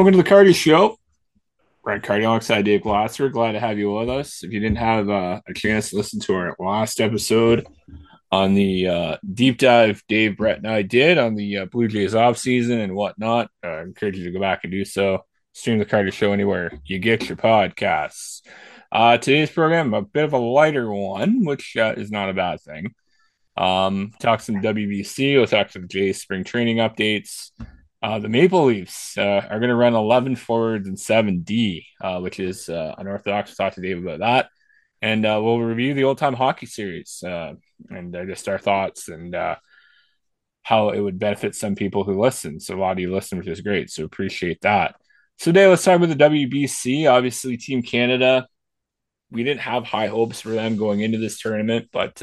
Welcome to the Cardy Show. Brent Cardy alongside Dave Glasser. Glad to have you with us. If you didn't have uh, a chance to listen to our last episode on the uh, deep dive Dave, Brett, and I did on the uh, Blue Jays off season and whatnot, uh, I encourage you to go back and do so. Stream the Cardy Show anywhere you get your podcasts. Uh, today's program, a bit of a lighter one, which uh, is not a bad thing. Um, talk some WBC. We'll talk some Jays spring training updates. Uh, the Maple Leafs uh, are going to run 11 forwards and 7 D, uh, which is uh, unorthodox. We'll talk to Dave about that. And uh, we'll review the old time hockey series uh, and just our thoughts and how it would benefit some people who listen. So, a lot of you listen, which is great. So, appreciate that. So, today, let's talk about the WBC. Obviously, Team Canada, we didn't have high hopes for them going into this tournament, but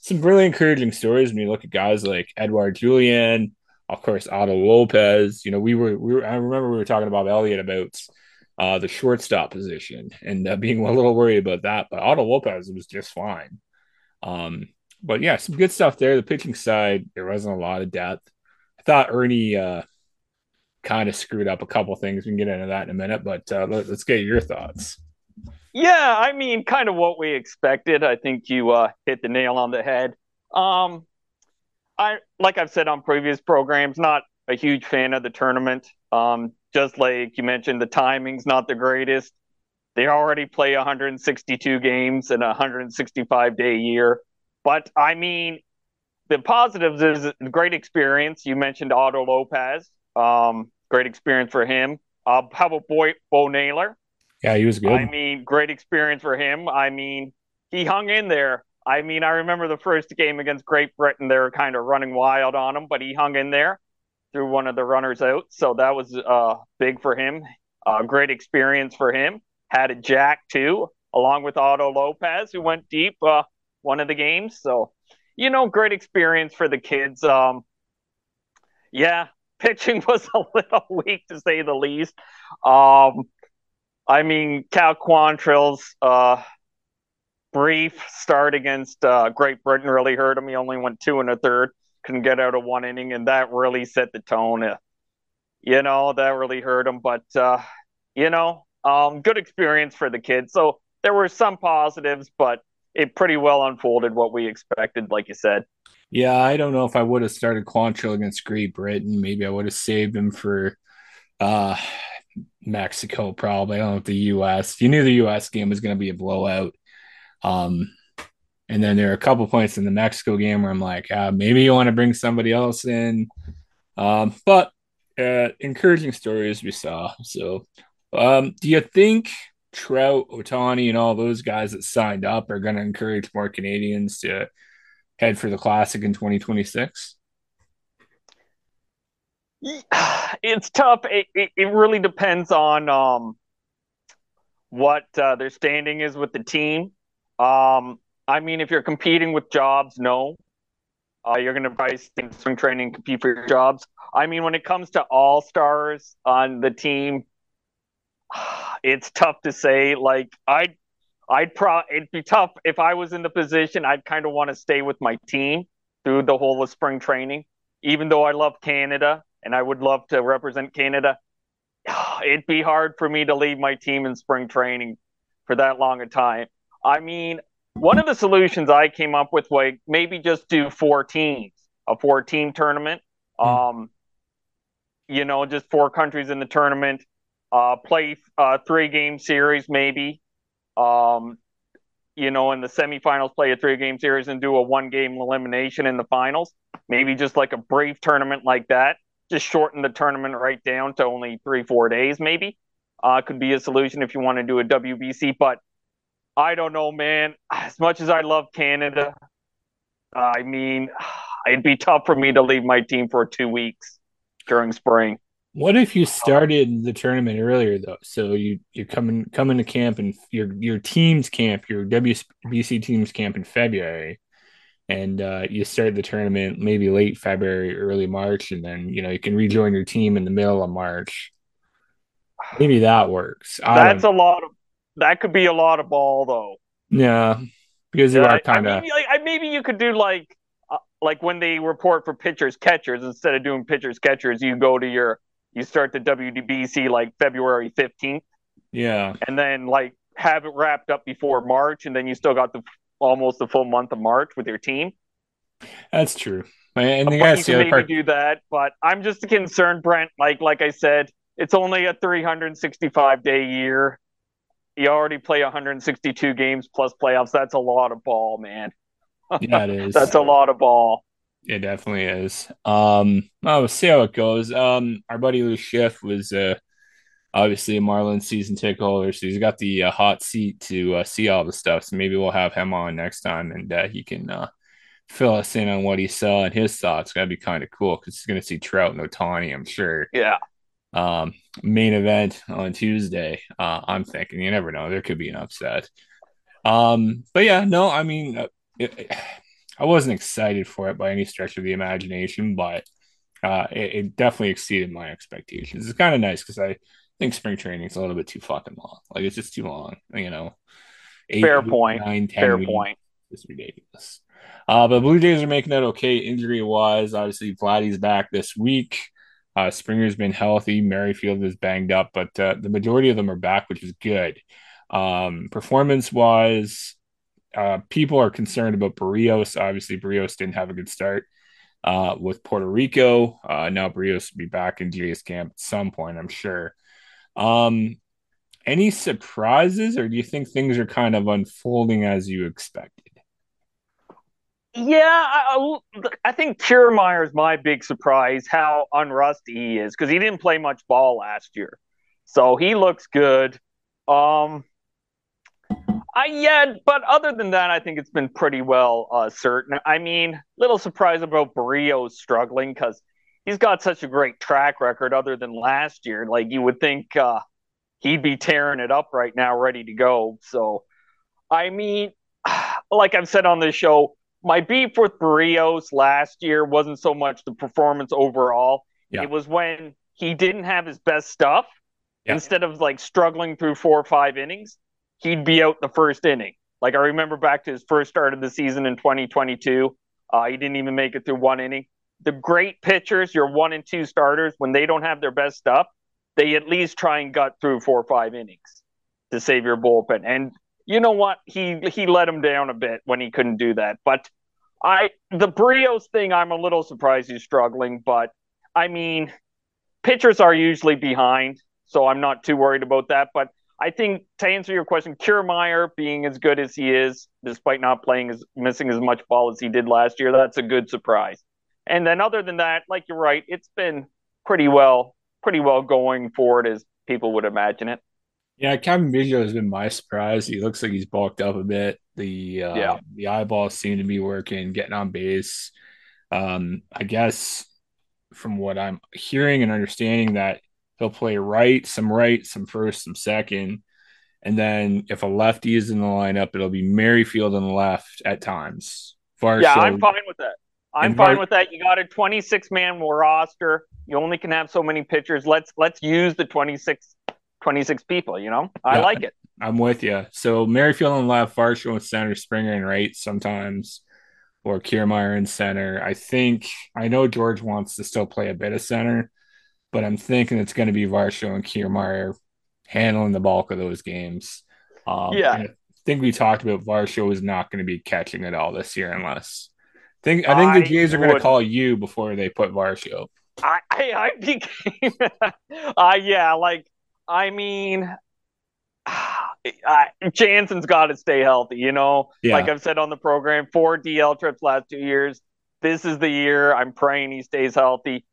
some really encouraging stories when you look at guys like Edouard Julien of course, Otto Lopez. You know, we were, we were, I remember we were talking about Elliot about uh, the shortstop position and uh, being a little worried about that, but Otto Lopez was just fine. Um, but yeah, some good stuff there. The pitching side, there wasn't a lot of depth. I thought Ernie uh, kind of screwed up a couple things. We can get into that in a minute, but uh, let, us get your thoughts. Yeah, I mean, kind of what we expected. I think you uh, hit the nail on the head. Um, I like I've said on previous programs, not a huge fan of the tournament. Um, just like you mentioned, the timing's not the greatest. They already play 162 games in a 165 day year. But I mean, the positives is a great experience. You mentioned Otto Lopez. Um, great experience for him. Uh, how about Boy, Bo Naylor? Yeah, he was good. I mean, great experience for him. I mean, he hung in there. I mean, I remember the first game against Great Britain, they were kind of running wild on him, but he hung in there threw one of the runners out. So that was uh, big for him. Uh, great experience for him. Had a jack too, along with Otto Lopez, who went deep uh, one of the games. So, you know, great experience for the kids. Um, yeah, pitching was a little weak to say the least. Um, I mean, Cal Quantrill's uh, brief start against uh, Great Britain really hurt him. He only went two and a third, couldn't get out of one inning, and that really set the tone. Uh, you know, that really hurt him. But uh, you know, um, good experience for the kids. So there were some positives, but it pretty well unfolded what we expected, like you said. Yeah, I don't know if I would have started Quantrill against Great Britain. Maybe I would have saved him for uh Mexico, probably. I don't know if the US. You knew the US game was going to be a blowout. Um, and then there are a couple points in the Mexico game where I'm like, uh, maybe you want to bring somebody else in. Um, but uh, encouraging stories we saw. So, um, do you think Trout, Ohtani, and all those guys that signed up are going to encourage more Canadians to head for the Classic in 2026? It's tough. It, it, it really depends on um, what uh, their standing is with the team. Um, I mean, if you're competing with jobs, no. Uh, you're going to probably spring training compete for your jobs. I mean, when it comes to all stars on the team, it's tough to say. Like, I'd, I'd pro, it'd be tough if I was in the position. I'd kind of want to stay with my team through the whole of spring training, even though I love Canada and I would love to represent Canada. It'd be hard for me to leave my team in spring training for that long a time. I mean, one of the solutions I came up with was maybe just do four teams, a four team tournament. Mm. Um, you know, just four countries in the tournament, uh, play a three game series maybe. Um, you know, in the semifinals, play a three game series and do a one game elimination in the finals. Maybe just like a brief tournament like that. Just shorten the tournament right down to only three, four days, maybe. Uh, could be a solution if you want to do a WBC. But I don't know, man. As much as I love Canada, I mean, it'd be tough for me to leave my team for two weeks during spring. What if you started the tournament earlier though? So you you come in come into camp and your your team's camp, your WBC team's camp in February, and uh, you start the tournament maybe late February, early March, and then you know you can rejoin your team in the middle of March. Maybe that works. That's a lot of that could be a lot of ball though. Yeah, because you are kind of maybe you could do like uh, like when they report for pitchers catchers instead of doing pitchers catchers, you go to your you start the WDBC like February 15th. Yeah. And then like have it wrapped up before March, and then you still got the almost the full month of March with your team. That's true. And you can maybe part... do that, but I'm just concerned, Brent. Like like I said, it's only a 365 day year. You already play 162 games plus playoffs. That's a lot of ball, man. Yeah, it is. That's a lot of ball. It definitely is. Um, well, we'll see how it goes. Um, our buddy Lou Schiff was uh obviously a Marlins season ticket holder, so he's got the uh, hot seat to uh, see all the stuff. So maybe we'll have him on next time, and uh, he can uh, fill us in on what he saw and his thoughts. That'd be kind of cool because he's going to see Trout and Ohtani, I'm sure. Yeah. Um, main event on Tuesday. Uh, I'm thinking you never know. There could be an upset. Um, but yeah, no, I mean, uh, it, I wasn't excited for it by any stretch of the imagination, but uh, it, it definitely exceeded my expectations. It's kind of nice because I think spring training is a little bit too fucking long. Like it's just too long, you know. Eight, Fair eight, point. Nine, Fair weeks. point. It's ridiculous. Uh, but Blue Jays are making that okay injury wise. Obviously, Vladdy's back this week. Uh, Springer's been healthy. Merrifield is banged up, but uh, the majority of them are back, which is good. Um, performance wise, uh, people are concerned about Berrios. Obviously, Berrios didn't have a good start uh, with Puerto Rico. Uh, now Berrios will be back in Jays camp at some point, I'm sure. Um, any surprises, or do you think things are kind of unfolding as you expected? Yeah, I, I think Kiermaier is my big surprise. How unrusty he is because he didn't play much ball last year, so he looks good. Um, I yeah, but other than that, I think it's been pretty well uh, certain. I mean, little surprise about Berrios struggling because he's got such a great track record. Other than last year, like you would think uh, he'd be tearing it up right now, ready to go. So, I mean, like I've said on this show, my beef with Berrios last year wasn't so much the performance overall. Yeah. It was when he didn't have his best stuff. Yeah. Instead of like struggling through four or five innings, he'd be out the first inning. Like I remember back to his first start of the season in 2022, uh, he didn't even make it through one inning. The great pitchers, your one and two starters, when they don't have their best stuff, they at least try and gut through four or five innings to save your bullpen. And you know what? He he let him down a bit when he couldn't do that. But I the Berrios thing, I'm a little surprised he's struggling. But I mean, pitchers are usually behind, so I'm not too worried about that. But I think to answer your question, Kiermaier being as good as he is, despite not playing as missing as much ball as he did last year, that's a good surprise. And then other than that, like you're right, it's been pretty well, pretty well going forward as people would imagine it. Yeah, Cavan Biggio has been my surprise. He looks like he's bulked up a bit. The uh, yeah. the eyeballs seem to be working, getting on base. Um, I guess from what I'm hearing and understanding that he'll play right, some right, some first, some second. And then if a lefty is in the lineup, it'll be Merrifield on the left at times. Varsho, yeah, I'm fine with that. I'm fine Var- with that. You got a 26 man roster. You only can have so many pitchers. Let's let's use the 26 26 people, you know? I yeah, like it. I'm with you. So Merrifield and left, Varsho in center, Springer and right sometimes, or Kiermaier in center. I think I know George wants to still play a bit of center, but I'm thinking it's going to be Varsho and Kiermaier handling the bulk of those games. Um, yeah. I think we talked about Varsho is not going to be catching it all this year unless I think I think I the Jays are going to call you before they put Varsho. I I, I became uh, yeah, like I mean, uh, Jansen's got to stay healthy. You know, yeah. like I've said on the program, four DL trips last two years. This is the year. I'm praying he stays healthy.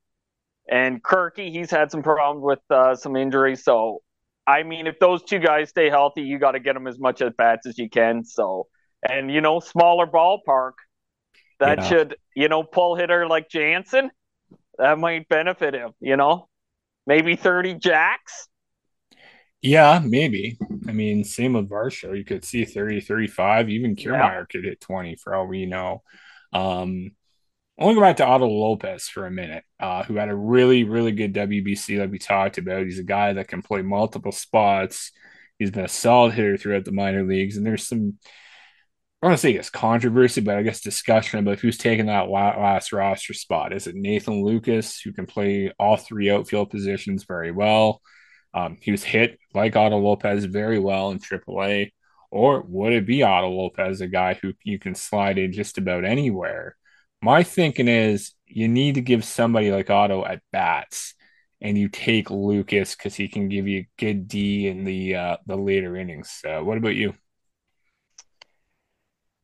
And Kirky, he's had some problems with uh, some injuries. So, I mean, if those two guys stay healthy, you got to get them as much at bats as you can. So, and you know, smaller ballpark that yeah. should, you know, pull hitter like Jansen, that might benefit him. You know, maybe 30 jacks yeah, maybe. I mean, same with Varsho. You could see 30, 35. Even Kiermaier yeah. could hit 20 for all we know. Um, I want to go back to Otto Lopez for a minute, uh, who had a really, really good WBC that we talked about. He's a guy that can play multiple spots. He's been a solid hitter throughout the minor leagues. And there's some I want to say it's controversy, but I guess discussion about who's taking that last roster spot. Is it Nathan Lukes, who can play all three outfield positions very well? Um, he was hit like Otto Lopez very well in AAA. Or would it be Otto Lopez, a guy who you can slide in just about anywhere? My thinking is you need to give somebody like Otto at bats, and you take Lukes because he can give you a good D in the uh, the later innings. What about you?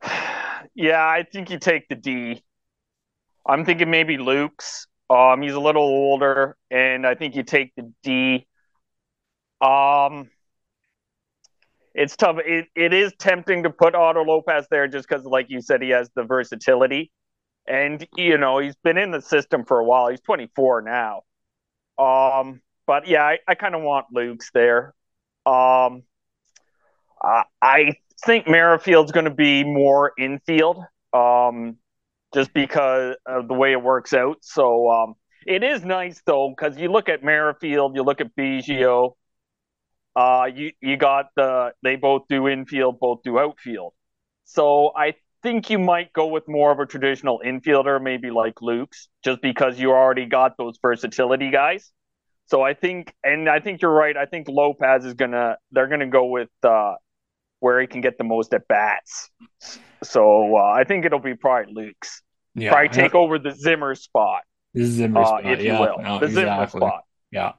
Yeah, I think you take the D. I'm thinking maybe Lukes. Um, he's a little older, and I think you take the D. Um, it's tough. It, it is tempting to put Otto Lopez there just because, like you said, he has the versatility. And, you know, he's been in the system for a while. He's 24 now. Um, but yeah, I, I kind of want Lukes there. Um, I, think Merrifield's going to be more infield, um, just because of the way it works out. So um, it is nice though, because you look at Merrifield, you look at Biggio, uh, you you got the they both do infield, both do outfield. So I think you might go with more of a traditional infielder, maybe like Lukes, just because you already got those versatility guys. So I think, and I think you're right. I think Lopez is gonna they're gonna go with uh, where he can get the most at bats. So uh, I think it'll be probably Lukes. Yeah, probably take over the Zimmer spot. The Zimmer uh, spot, if yeah, you will. No, the exactly. Zimmer spot. Yeah.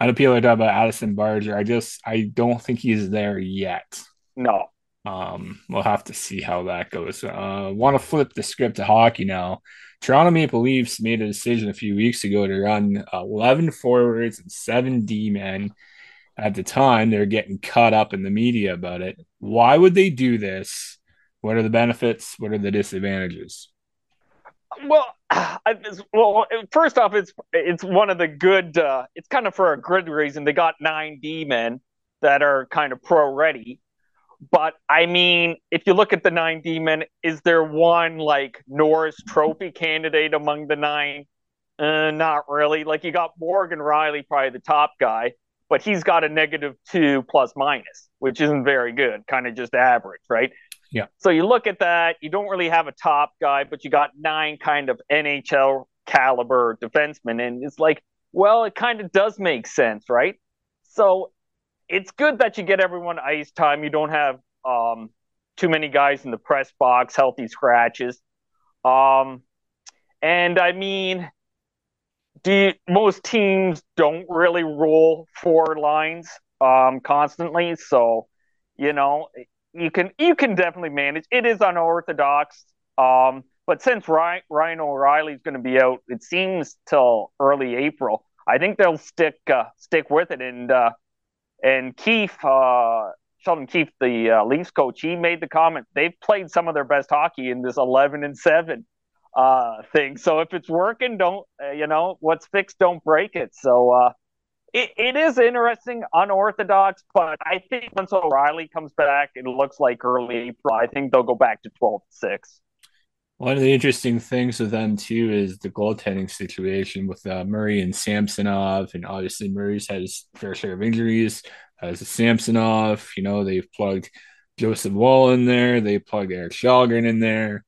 I know people are talking about Addison Barger. I just I don't think he's there yet. No. Um, we'll have to see how that goes. Uh, want to flip the script to hockey now. Toronto Maple Leafs made a decision a few weeks ago to run 11 forwards and seven D men. At the time, they're getting caught up in the media about it. Why would they do this? What are the benefits? What are the disadvantages? Well, well, first off, it's it's one of the good. Uh, it's kind of for a good reason. They got nine D men that are kind of pro ready. But I mean, if you look at the nine D men, is there one like Norris Trophy candidate among the nine? Uh, not really. Like you got Morgan Rielly, probably the top guy, but he's got a negative two plus minus, which isn't very good, kind of just average, right? Yeah. So you look at that, you don't really have a top guy, but you got nine kind of NHL caliber defensemen. And it's like, well, it kind of does make sense, right? So it's good that you get everyone ice time. You don't have um, too many guys in the press box, healthy scratches. Um, and I mean, you, most teams don't really roll four lines um, constantly. So, you know, you can you can definitely manage. It is unorthodox, um, but since Ryan, Ryan O'Reilly is going to be out, it seems till early April. I think they'll stick uh, stick with it. And uh, and Keefe uh, Sheldon Keefe, the uh, Leafs coach, he made the comment they've played some of their best hockey in this eleven and seven uh, thing. So if it's working, don't uh, you know what's fixed, don't break it. So uh, it, it is interesting, unorthodox, but I think once O'Reilly comes back, it looks like early April. I think they'll go back to 12 6. One of the interesting things with them too is the goaltending situation with uh, Murray and Samsonov, and obviously Murray's had his fair share of injuries. As Samsonov, you know they've plugged Joseph Woll in there, they plugged Erik Källgren in there.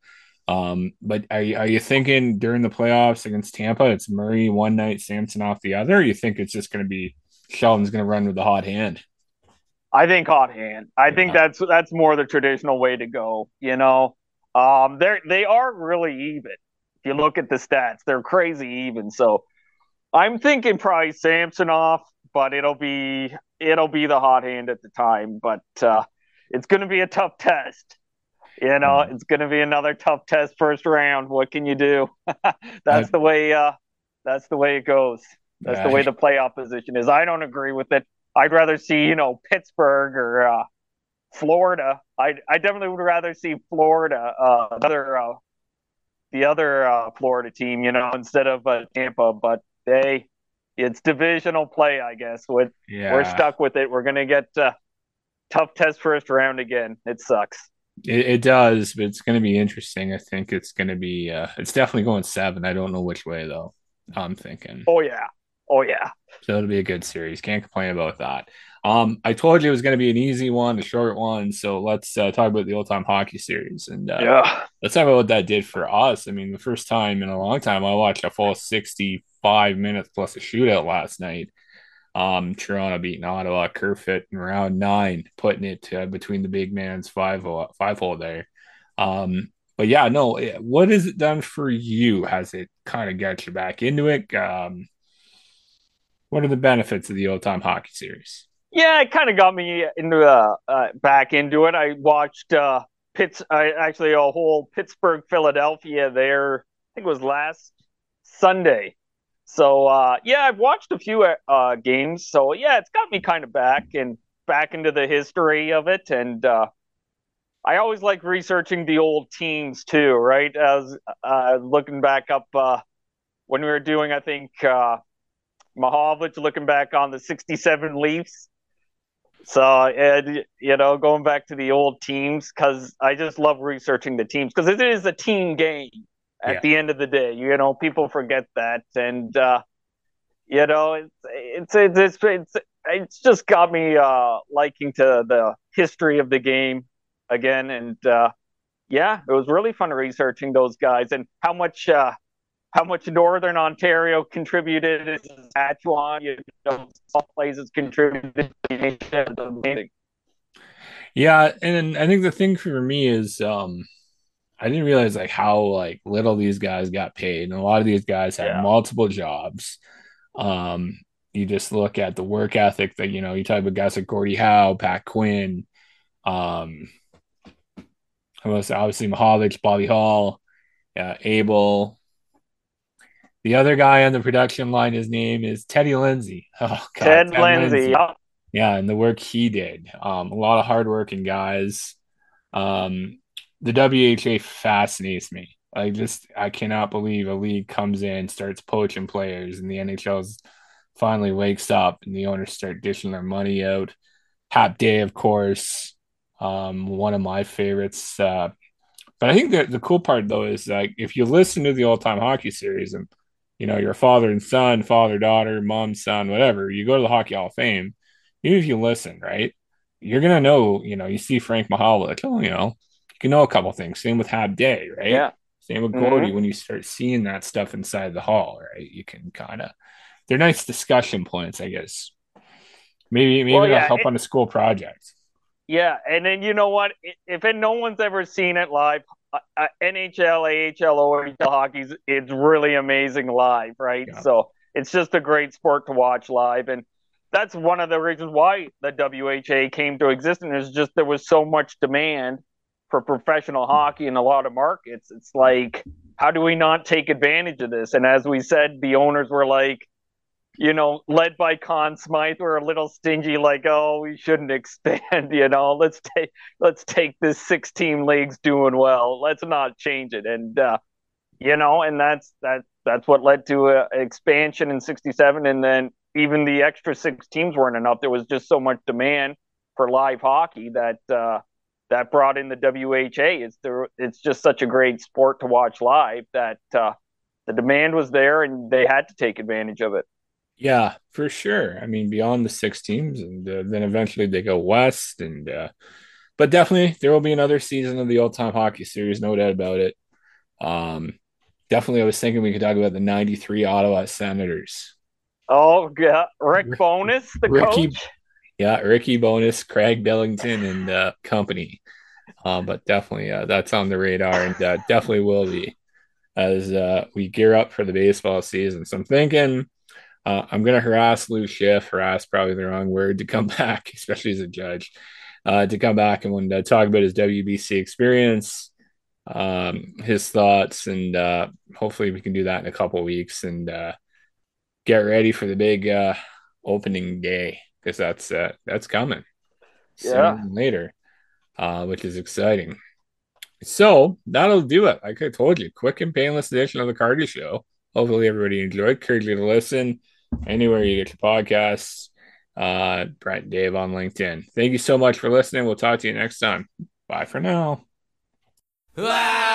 Um, but are you, are you thinking during the playoffs against Tampa, it's Murray one night, Samsonov the other? you think it's just going to be Sheldon's going to run with the hot hand? I think hot hand. I yeah. think that's that's more the traditional way to go. You know, um, they're they are really even. If you look at the stats, they're crazy even. So I'm thinking probably Samsonov, but it'll be it'll be the hot hand at the time. But uh, it's going to be a tough test. You know, mm. it's going to be another tough test first round. What can you do? that's I, the way. Uh, that's the way it goes. That's right. the way the playoff position is. I don't agree with it. I'd rather see you know Pittsburgh or uh, Florida. I I definitely would rather see Florida, uh, other uh, the other uh, Florida team, you know, instead of uh, Tampa. But they, it's divisional play, I guess. With yeah. we're stuck with it. We're gonna get uh, tough test first round again. It sucks. It, it does, but it's going to be interesting. I think it's going to be. Uh, it's definitely going seven. I don't know which way though. I'm thinking. Oh yeah. Oh yeah. So it'll be a good series. Can't complain about that. Um, I told you it was going to be an easy one, a short one. So let's uh, talk about the old time hockey series and uh, Yeah. let's talk about what that did for us. I mean, the first time in a long time, I watched a full 65 minutes plus a shootout last night. Um, Toronto beating Ottawa, Kerfoot in round nine, putting it uh, between the big man's five hole, five hole there. Um, but yeah, no, eh, what has it done for you? Has it kind of got you back into it? Um, what are the benefits of the old time hockey series? Yeah, it kind of got me into uh, uh, back into it. I watched uh, Pitts, uh, actually a whole Pittsburgh Philadelphia there. I think it was last Sunday. So uh, yeah, I've watched a few uh, games. So yeah, it's got me kind of back and back into the history of it. And uh, I always like researching the old teams too, right? As uh, looking back up uh, when we were doing, I think uh, Mahovlich looking back on the '67 Leafs so, and, you know, going back to the old teams, because I just love researching the teams because it is a team game at yeah. the end of the day. You know, people forget that. And, uh, you know, it's, it's, it's, it's, it's, it's just got me uh, liking to the history of the game again. And, uh, yeah, it was really fun researching those guys and how much uh, how much Northern Ontario contributed in Saskatchewan, you know, all places contributed. Yeah, and I think the thing for me is um I didn't realize like how like little these guys got paid. And a lot of these guys had yeah. multiple jobs. Um you just look at the work ethic that you know, you talk about guys like Gordie Howe, Pat Quinn, um obviously Mahovlich, Bobby Hull, uh, Abel, the other guy on the production line, his name is Teddy Lindsay. Oh, God, Ted, Ted Lindsay. Lindsay. Yeah. yeah, and the work he did. Um, a lot of hardworking guys. Um, the WHA fascinates me. I just I cannot believe a league comes in, starts poaching players, and the NHL finally wakes up and the owners start dishing their money out. Hap Day, of course, um, one of my favorites. Uh, but I think the the cool part though is like if you listen to the old time hockey series and you know, your father and son, father, daughter, mom, son, whatever, you go to the Hockey Hall of Fame, even if you listen, right? You're gonna know, you know, you see Frank Mahovlich, oh, you know, can know a couple things. Same with Hap Day, right? Yeah. Same with Gordie. Mm-hmm. When you start seeing that stuff inside the hall, right? You can kind of they're nice discussion points, I guess. Maybe maybe well, yeah, help it, on a school project. Yeah, and then you know what? If no one's ever seen it live, uh, uh NHL, AHL, OHL hockey it's really amazing live, right? Yeah. So it's just a great sport to watch live, and that's one of the reasons why the WHA came to existence. Is just there was so much demand for professional hockey in a lot of markets. It's like, how do we not take advantage of this? And as we said, the owners were like, you know, led by Conn Smythe, were a little stingy, like, oh, we shouldn't expand, you know, let's take let's take this six team leagues doing well. Let's not change it. And uh, you know, and that's that that's what led to a expansion in sixty seven and then even the extra six teams weren't enough. There was just so much demand for live hockey that uh, that brought in the WHA. It's there it's just such a great sport to watch live that uh, the demand was there and they had to take advantage of it. Yeah, for sure. I mean, beyond the six teams, and uh, then eventually they go west, and uh, but definitely there will be another season of the old time hockey series, no doubt about it. Um, definitely, I was thinking we could talk about the '93 Ottawa Senators. Oh yeah, Rick Bowness, the Ricky, coach. Yeah, Ricky Bowness, Craig Billington, and uh, company. Uh, but definitely, uh, that's on the radar, and uh, definitely will be as uh, we gear up for the baseball season. So I'm thinking uh, I'm going to harass Lou Schiff, harass probably the wrong word, to come back, especially as a judge, to come back and uh, talk about his WBC experience, um, his thoughts, and hopefully we can do that in a couple weeks and get ready for the big opening day because that's uh, that's coming yeah. later, uh, which is exciting. So that'll do it. Like I told you, quick and painless edition of the Cardy Show. Hopefully everybody enjoyed. Encourage you to listen anywhere you get your podcasts. Uh, Brent Dave on LinkedIn. Thank you so much for listening. We'll talk to you next time. Bye for now. Wow.